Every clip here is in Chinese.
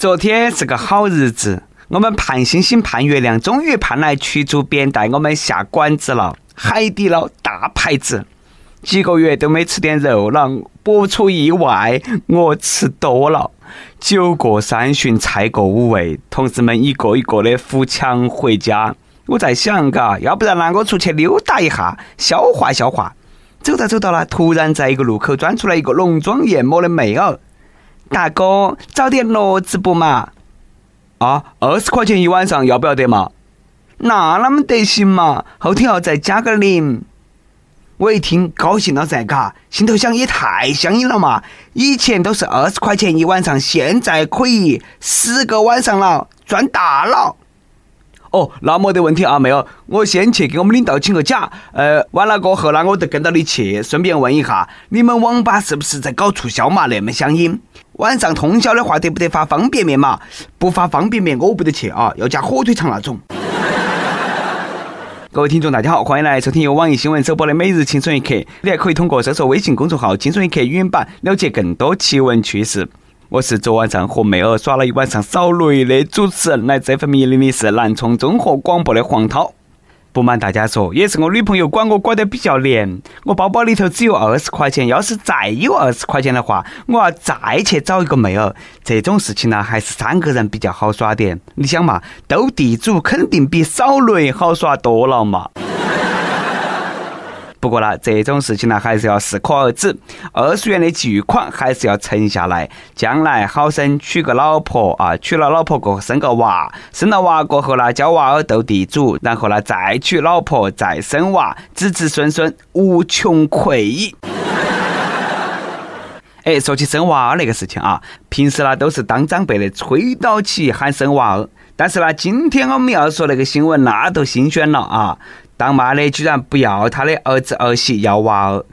昨天是个好日子，我们盼星星盼月亮，终于盼来曲主编带我们下馆子了。海底捞大牌子，几个月都没吃点肉了，不出意外，我吃多了。酒过三巡，菜过五味，同事们一个一个的扶墙回家。我在想，嘎，要不然呢，我出去溜达一下，消化消化。走到走到了，突然在一个路口钻出来一个浓妆艳抹的妹儿。大哥，找点乐子不嘛？啊，二十块钱一晚上，要不要得嘛？那那么得行嘛？后天要再加个零。我一听高兴了噻，嘎，心头想也太香了嘛！以前都是二十块钱一晚上，现在可以十个晚上了，赚大了。哦，那没得问题啊，妹儿，我先去给我们领导请个假。呃，完了过后呢，我就跟到你去，顺便问一下，你们网吧是不是在搞促销嘛？那么相应。晚上通宵的话，得不得发方便面嘛？不发方便面，我不得去啊，要加火腿肠那种。各位听众，大家好，欢迎来收听由网易新闻首播的《每日轻松一刻》，你还可以通过搜索微信公众号“轻松一刻”语音版了解更多奇闻趣事。我是昨晚上和妹儿耍了一晚上扫雷的主持人，来这份命令的是南充综合广播的黄涛。不瞒大家说，也是我女朋友管我管得比较严。我包包里头只有二十块钱，要是再有二十块钱的话，我要再去找一个妹儿。这种事情呢，还是三个人比较好耍点。你想嘛，斗地主肯定比扫雷好耍多了嘛。不过呢，这种事情呢，还是要适可而止。二十元的巨款还是要存下来，将来好生娶个老婆啊！娶了老婆过后生个娃，生了娃过后呢，教娃儿斗地主，然后呢再娶老婆，再生娃，子子孙孙无穷匮矣。哎，说起生娃儿那个事情啊，平时呢都是当长辈的催到起喊生娃儿，但是呢，今天我们要说那个新闻，那都新鲜了啊！当妈的居然不要他的儿子儿媳要娃儿。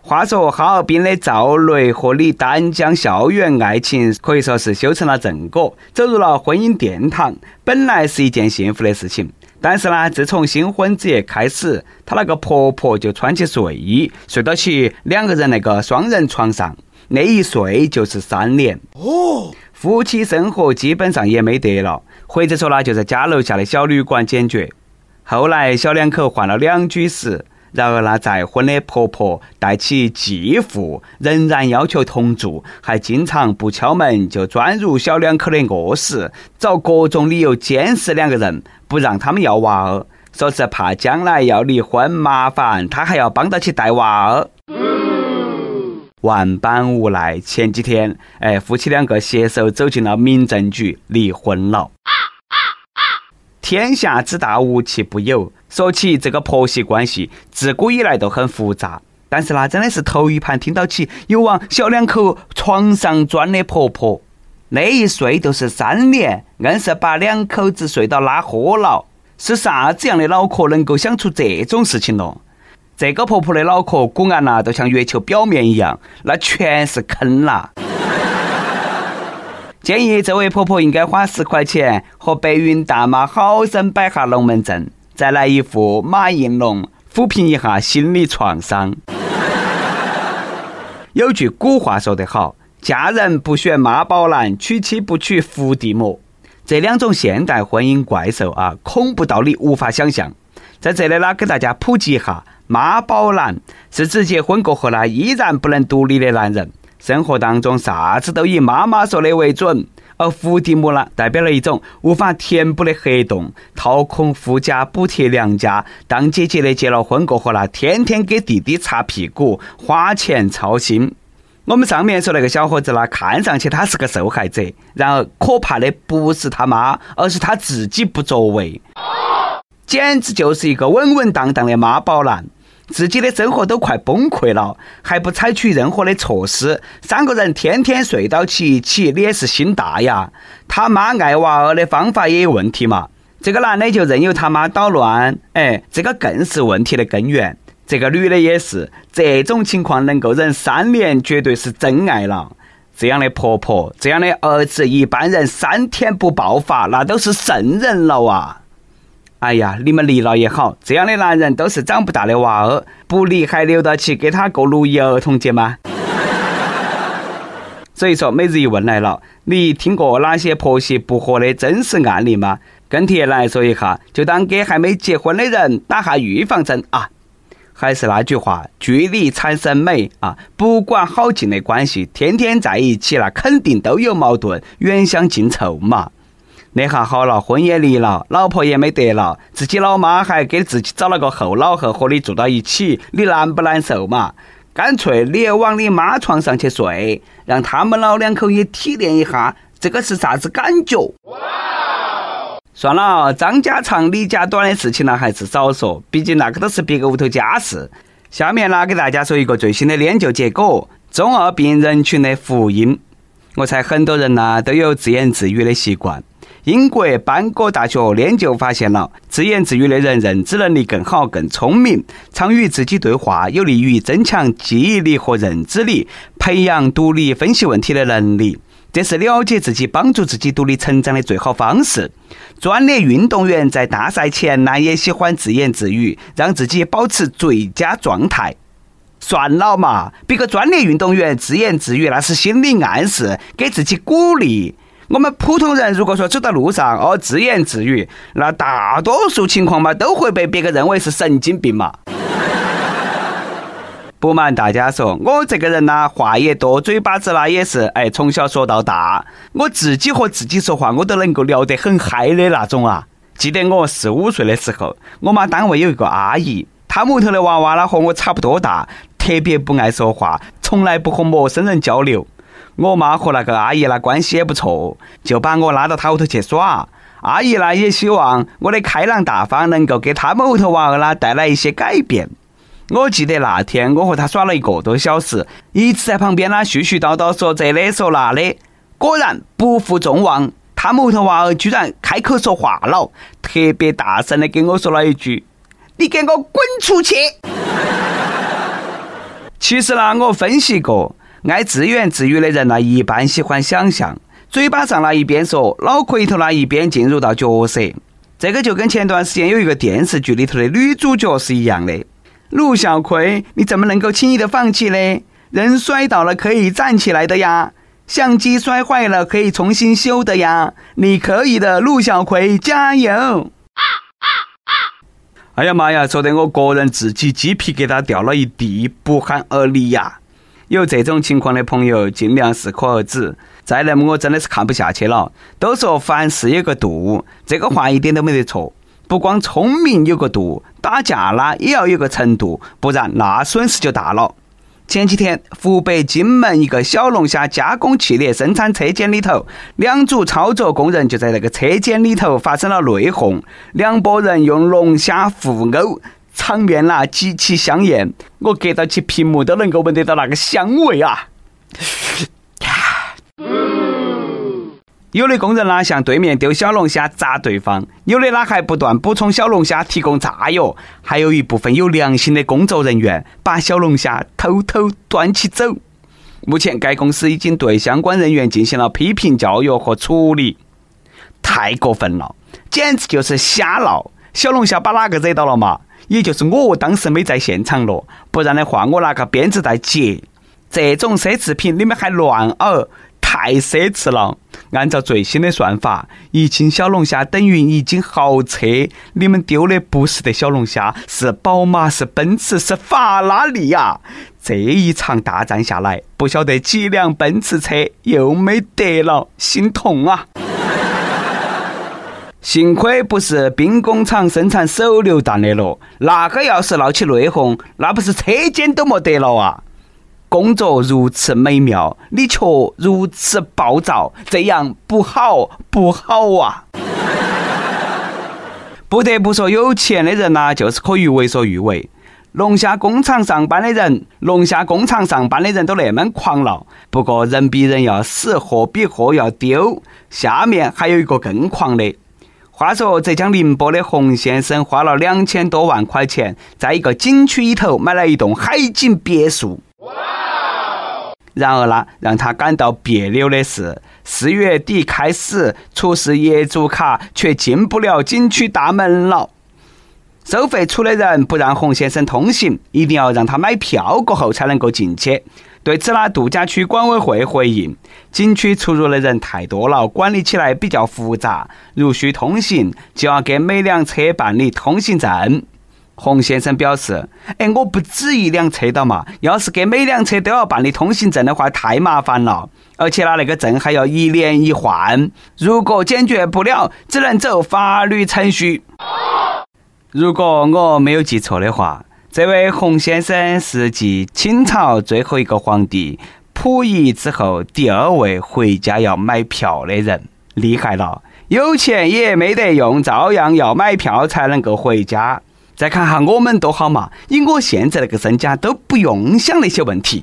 话说哈尔滨的赵雷和李丹将校园爱情可以说是修成了正果，走入了婚姻殿堂。本来是一件幸福的事情，但是呢，自从新婚之夜开始，她那个婆婆就穿起睡衣睡到起两个人那个双人床上，那一睡就是三年。哦，夫妻生活基本上也没得了，或者说呢，就在家楼下的小旅馆解决。后来小两口换了两居室，然而那再婚的婆婆带起继父，仍然要求同住，还经常不敲门就钻入小两口的卧室，找各种理由监视两个人，不让他们要娃儿，说是怕将来要离婚麻烦，他还要帮到起带娃儿。万般无奈，前几天，哎，夫妻两个携手走进了民政局，离婚了。天下之大，无奇不有。说起这个婆媳关系，自古以来都很复杂。但是那真的是头一盘听到起有往小两口床上钻的婆婆，那一睡都是三年，硬是把两口子睡到拉豁了。是啥子样的脑壳能够想出这种事情咯？这个婆婆的脑壳骨干呐，都像月球表面一样，那全是坑啦。建议这位婆婆应该花十块钱和白云大妈好生摆下龙门阵，再来一副马应龙，抚平一下心理创伤。有句古话说得好：“嫁人不选妈宝男，娶妻不娶伏地魔。”这两种现代婚姻怪兽啊，恐怖到你无法想象。在这里呢，给大家普及一下：妈宝男是指结婚过后呢依然不能独立的男人。生活当中啥子都以妈妈说的为准，而伏地魔呢，代表了一种无法填补的黑洞，掏空夫家补贴娘家。当姐姐的结了婚过后呢，天天给弟弟擦屁股，花钱操心。我们上面说那个小伙子呢，看上去他是个受害者，然而可怕的不是他妈，而是他自己不作为，简直就是一个稳稳当当的妈宝男。自己的生活都快崩溃了，还不采取任何的措施，三个人天天睡到起一起，你也是心大呀！他妈爱娃儿的方法也有问题嘛？这个男的就任由他妈捣乱，哎，这个更是问题的根源。这个女的也是，这种情况能够忍三年，绝对是真爱了。这样的婆婆，这样的儿子，一般人三天不爆发，那都是圣人了啊！哎呀，你们离了也好，这样的男人都是长不大的娃儿，不离还留到起给他过六一儿童节吗？所以说，每日一问来了，你听过哪些婆媳不和的真实案例吗？跟帖来说一下，就当给还没结婚的人打下预防针啊！还是那句话，距离产生美啊！不管好近的关系，天天在一起，那肯定都有矛盾，远香近臭嘛。那下好了，婚也离了，老婆也没得了，自己老妈还给自己找了个后老后和你住到一起，你难不难受嘛？干脆你也往你妈床上去睡，让他们老两口也体验一下这个是啥子感觉。哇算了，张家长李家短的事情呢，还是少说，毕竟那个都是别个屋头家事。下面呢，给大家说一个最新的研究结果：中二病人群的福音。我猜很多人呢都有自言自语的习惯。英国班戈大学研究发现了，自言自语的人认知能力更好、更聪明，常与自己对话，有利于增强记忆力和认知力，培养独立分析问题的能力。这是了解自己、帮助自己独立成长的最好方式。专业运动员在大赛前呢，也喜欢自言自语，让自己保持最佳状态。算了嘛，别个专业运动员自言自语那是心理暗示，给自己鼓励。我们普通人如果说走到路上哦自言自语，那大多数情况嘛都会被别个认为是神经病嘛。不瞒大家说，我这个人呢话也多，嘴巴子呢也是哎从小说到大，我自己和自己说话我都能够聊得很嗨的那种啊。记得我四五岁的时候，我妈单位有一个阿姨，她屋头的娃娃呢和我差不多大，特别不爱说话，从来不和陌生人交流。我妈和那个阿姨呢关系也不错，就把我拉到她屋头去耍。阿姨呢也希望我的开朗大方能够给他们屋头娃儿呢带来一些改变。我记得那天我和她耍了一个多小时，一直在旁边呢絮絮叨叨说这的说那的。果然不负众望，他们屋头娃儿居然开口说话了，特别大声的跟我说了一句：“你给我滚出去！” 其实呢，我分析过。爱自言自语的人呢，一般喜欢想象，嘴巴上呢一边说，脑壳里头呢一边进入到角色。这个就跟前段时间有一个电视剧里头的女主角是一样的。陆小葵，你怎么能够轻易的放弃呢？人摔倒了可以站起来的呀，相机摔坏了可以重新修的呀，你可以的，陆小葵，加油！哎呀妈呀，说得我个人自己鸡皮疙瘩掉了一地，不寒而栗呀。有这种情况的朋友，尽量适可而止。再那么，我真的是看不下去了。都说凡事有个度，这个话一点都没得错。不光聪明有个度，打架啦也要有个程度，不然那损失就大了。前几天，湖北荆门一个小龙虾加工企业生产车间里头，两组操作工人就在那个车间里头发生了内讧，两拨人用龙虾互殴。场面啦极其香艳，我隔到起屏幕都能够闻得到那个香味啊！有的工人呢向对面丢小龙虾砸对方，有的呢还不断补充小龙虾提供炸药，还有一部分有良心的工作人员把小龙虾偷偷端起走。目前该公司已经对相关人员进行了批评教育和处理。太过分了，简直就是瞎闹！小龙虾把哪个惹到了嘛？也就是我当时没在现场咯，不然的话我拿个鞭子在接。这种奢侈品你们还乱哦，太奢侈了。按照最新的算法，一斤小龙虾等于一斤豪车。你们丢的不是的小龙虾，是宝马，是奔驰，是法拉利呀！这一场大战下来，不晓得几辆奔驰车又没得了，心痛啊！幸亏不是兵工厂生产手榴弹的咯，那个要是闹起内讧，那不是车间都没得了啊！工作如此美妙，你却如此暴躁，这样不好不好啊！不得不说，有钱的人呐，就是可以为所欲为。龙虾工厂上班的人，龙虾工厂上班的人都那么狂闹，不过人比人要死，货比货要丢。下面还有一个更狂的。话说，浙江宁波的洪先生花了两千多万块钱，在一个景区里头买了一栋海景别墅。然而呢，让他感到别扭的是，四月底开始出示业主卡，却进不了景区大门了。收费处的人不让洪先生通行，一定要让他买票过后才能够进去。对此呢，度假区管委会回应：景区出入的人太多了，管理起来比较复杂。如需通行，就要给每辆车办理通行证。洪先生表示：“哎，我不止一辆车的嘛，要是给每辆车都要办理通行证的话，太麻烦了。而且呢，那个证还要一年一换。如果解决不了，只能走法律程序。如果我没有记错的话，这位洪先生是继清朝最后一个皇帝溥仪之后第二位回家要买票的人，厉害了！有钱也没得用，照样要买票才能够回家。”再看哈我们多好嘛！以我现在那个身家都不用想那些问题。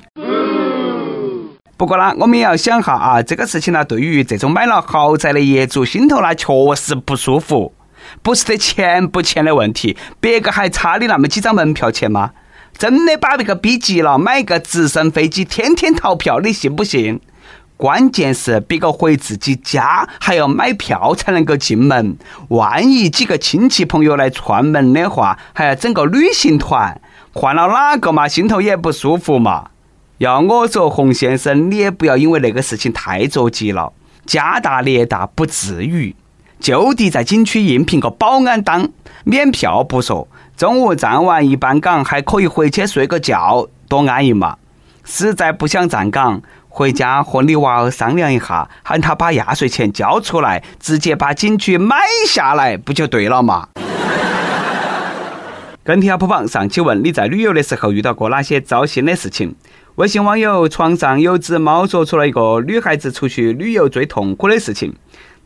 不过呢，我们也要想哈啊，这个事情呢，对于这种买了豪宅的业主，心头呢确实不舒服。不是得钱不钱的问题，别个还差你那么几张门票钱吗？真的把别个逼急了，买个直升飞机，天天逃票，你信不信？关键是别个回自己家还要买票才能够进门，万一几个亲戚朋友来串门的话，还要整个旅行团，换了哪个嘛，心头也不舒服嘛。要我说，洪先生，你也不要因为那个事情太着急了，家大业大不至于，就地在景区应聘个保安当，免票不说，中午站完一班岗还可以回去睡个觉，多安逸嘛。实在不想站岗。回家和你娃儿商量一下，喊他把压岁钱交出来，直接把景区买下来，不就对了嘛？跟帖普榜上期问：你在旅游的时候遇到过哪些糟心的事情？微信网友床上有只猫说出了一个女孩子出去旅游最痛苦的事情。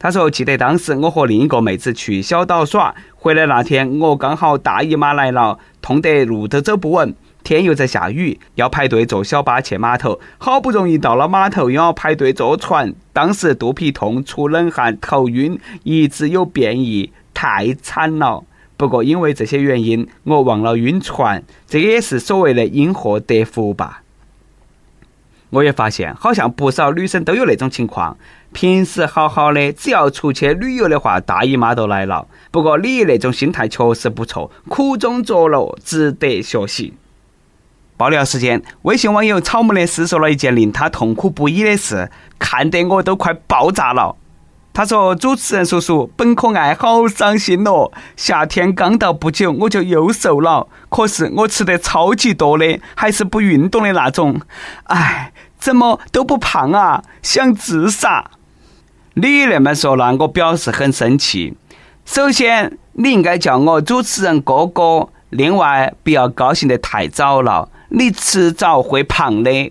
他说：记得当时我和另一个妹子去小岛耍，回来那天我刚好大姨妈来了，痛得路都走不稳。天又在下雨，要排队坐小巴去码头。好不容易到了码头，又要排队坐船。当时肚皮痛、出冷汗、头晕，一直有便意，太惨了。不过因为这些原因，我忘了晕船，这也是所谓的因祸得福吧。我也发现，好像不少女生都有那种情况。平时好好的，只要出去旅游的话，大姨妈都来了。不过你那种心态确实不错，苦中作乐，值得学习。爆料时间，微信网友草木的私说了一件令他痛苦不已的事，看得我都快爆炸了。他说：“主持人叔叔，本可爱好伤心哦。夏天刚到不久，我就又瘦了，可是我吃的超级多的，还是不运动的那种。哎，怎么都不胖啊？想自杀。你那么说，让我表示很生气。首先，你应该叫我主持人哥哥。另外，不要高兴得太早了。”你迟早会胖的。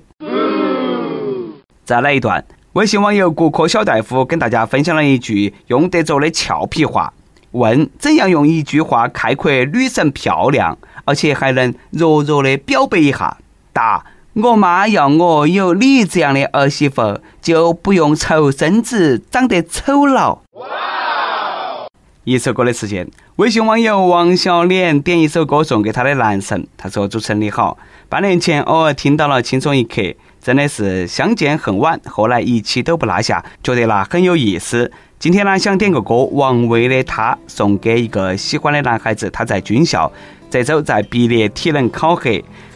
再来一段，微信网友骨科小大夫跟大家分享了一句用得着的俏皮话：问怎样用一句话概括女神漂亮，而且还能弱弱的表白一下？答：我妈要我有你这样的儿媳妇，就不用愁身子，长得丑了。一首歌的时间，微信网友王小脸点一首歌送给他的男神。他说：“主持人你好，半年前偶尔听到了《轻松一刻》，真的是相见恨晚。后来一期都不落下，觉得那很有意思。今天呢，想点个歌，王威的《他》，送给一个喜欢的男孩子。他在军校，这周在毕业体能考核。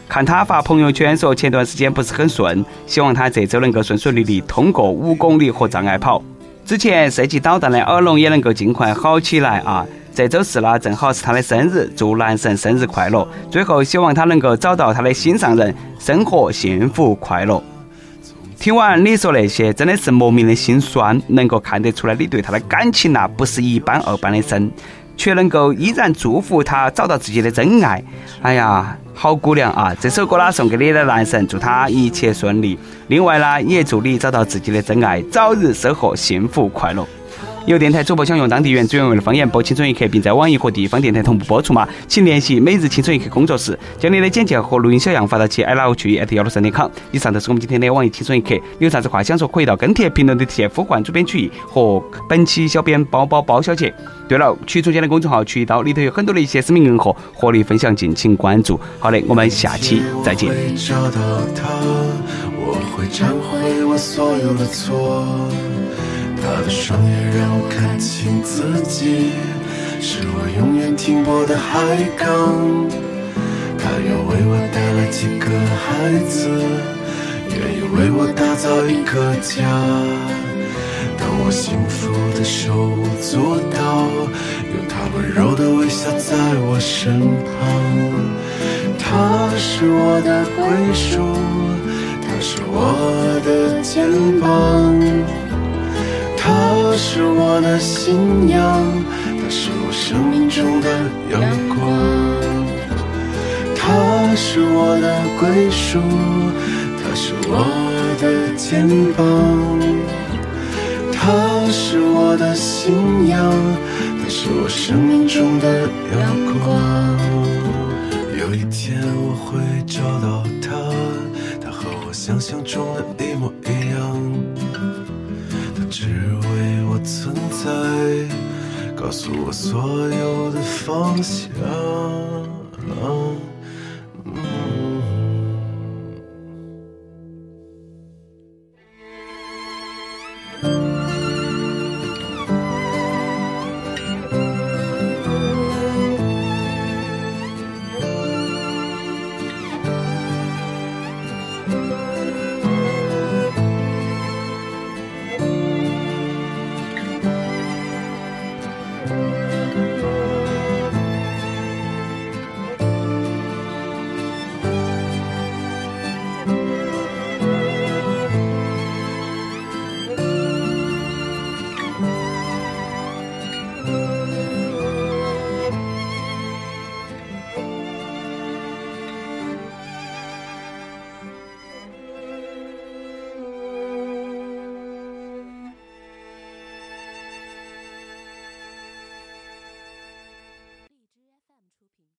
看他发朋友圈说前段时间不是很顺，希望他这周能够顺顺利利通过五公里和障碍跑。”之前设计导弹的耳聋也能够尽快好起来啊！这周四呢，正好是他的生日，祝男神生日快乐！最后希望他能够找到他的心上人，生活幸福快乐。听完你说那些，真的是莫名的心酸，能够看得出来你对他的感情呐，不是一般二般的深。却能够依然祝福他找到自己的真爱。哎呀，好姑娘啊！这首歌呢送给你的男神，祝他一切顺利。另外呢，也祝你找到自己的真爱，早日收获幸福快乐。有电台主播想用当地原汁原味的方言播《青春一刻》，并在网易和地方电台同步播出吗？请联系每日青春一刻工作室，将你的简介和录音小样发到其 i love 去 at 幺六三点 com。以上就是我们今天的网易青春一刻。有啥子话想说，可以到跟帖评论里提前呼唤主编曲艺和本期小编包包包小姐。对了，曲总监的公众号曲一刀里头有很多的一些私密硬货，和你分享，敬请关注。好的，我们下期再见。他的双眼让我看清自己，是我永远停泊的海港。他又为我带来几个孩子，愿意为我打造一个家。当我幸福的手做到，有他温柔的微笑在我身旁。他是我的归属，他是我的肩膀，他是我的信仰，他是我生命中的阳光。他是我的归属，他是我的肩膀，他是我的信仰，他是我生命中的阳光。有一天我会找到他，他和我想象中的一存在，告诉我所有的方向。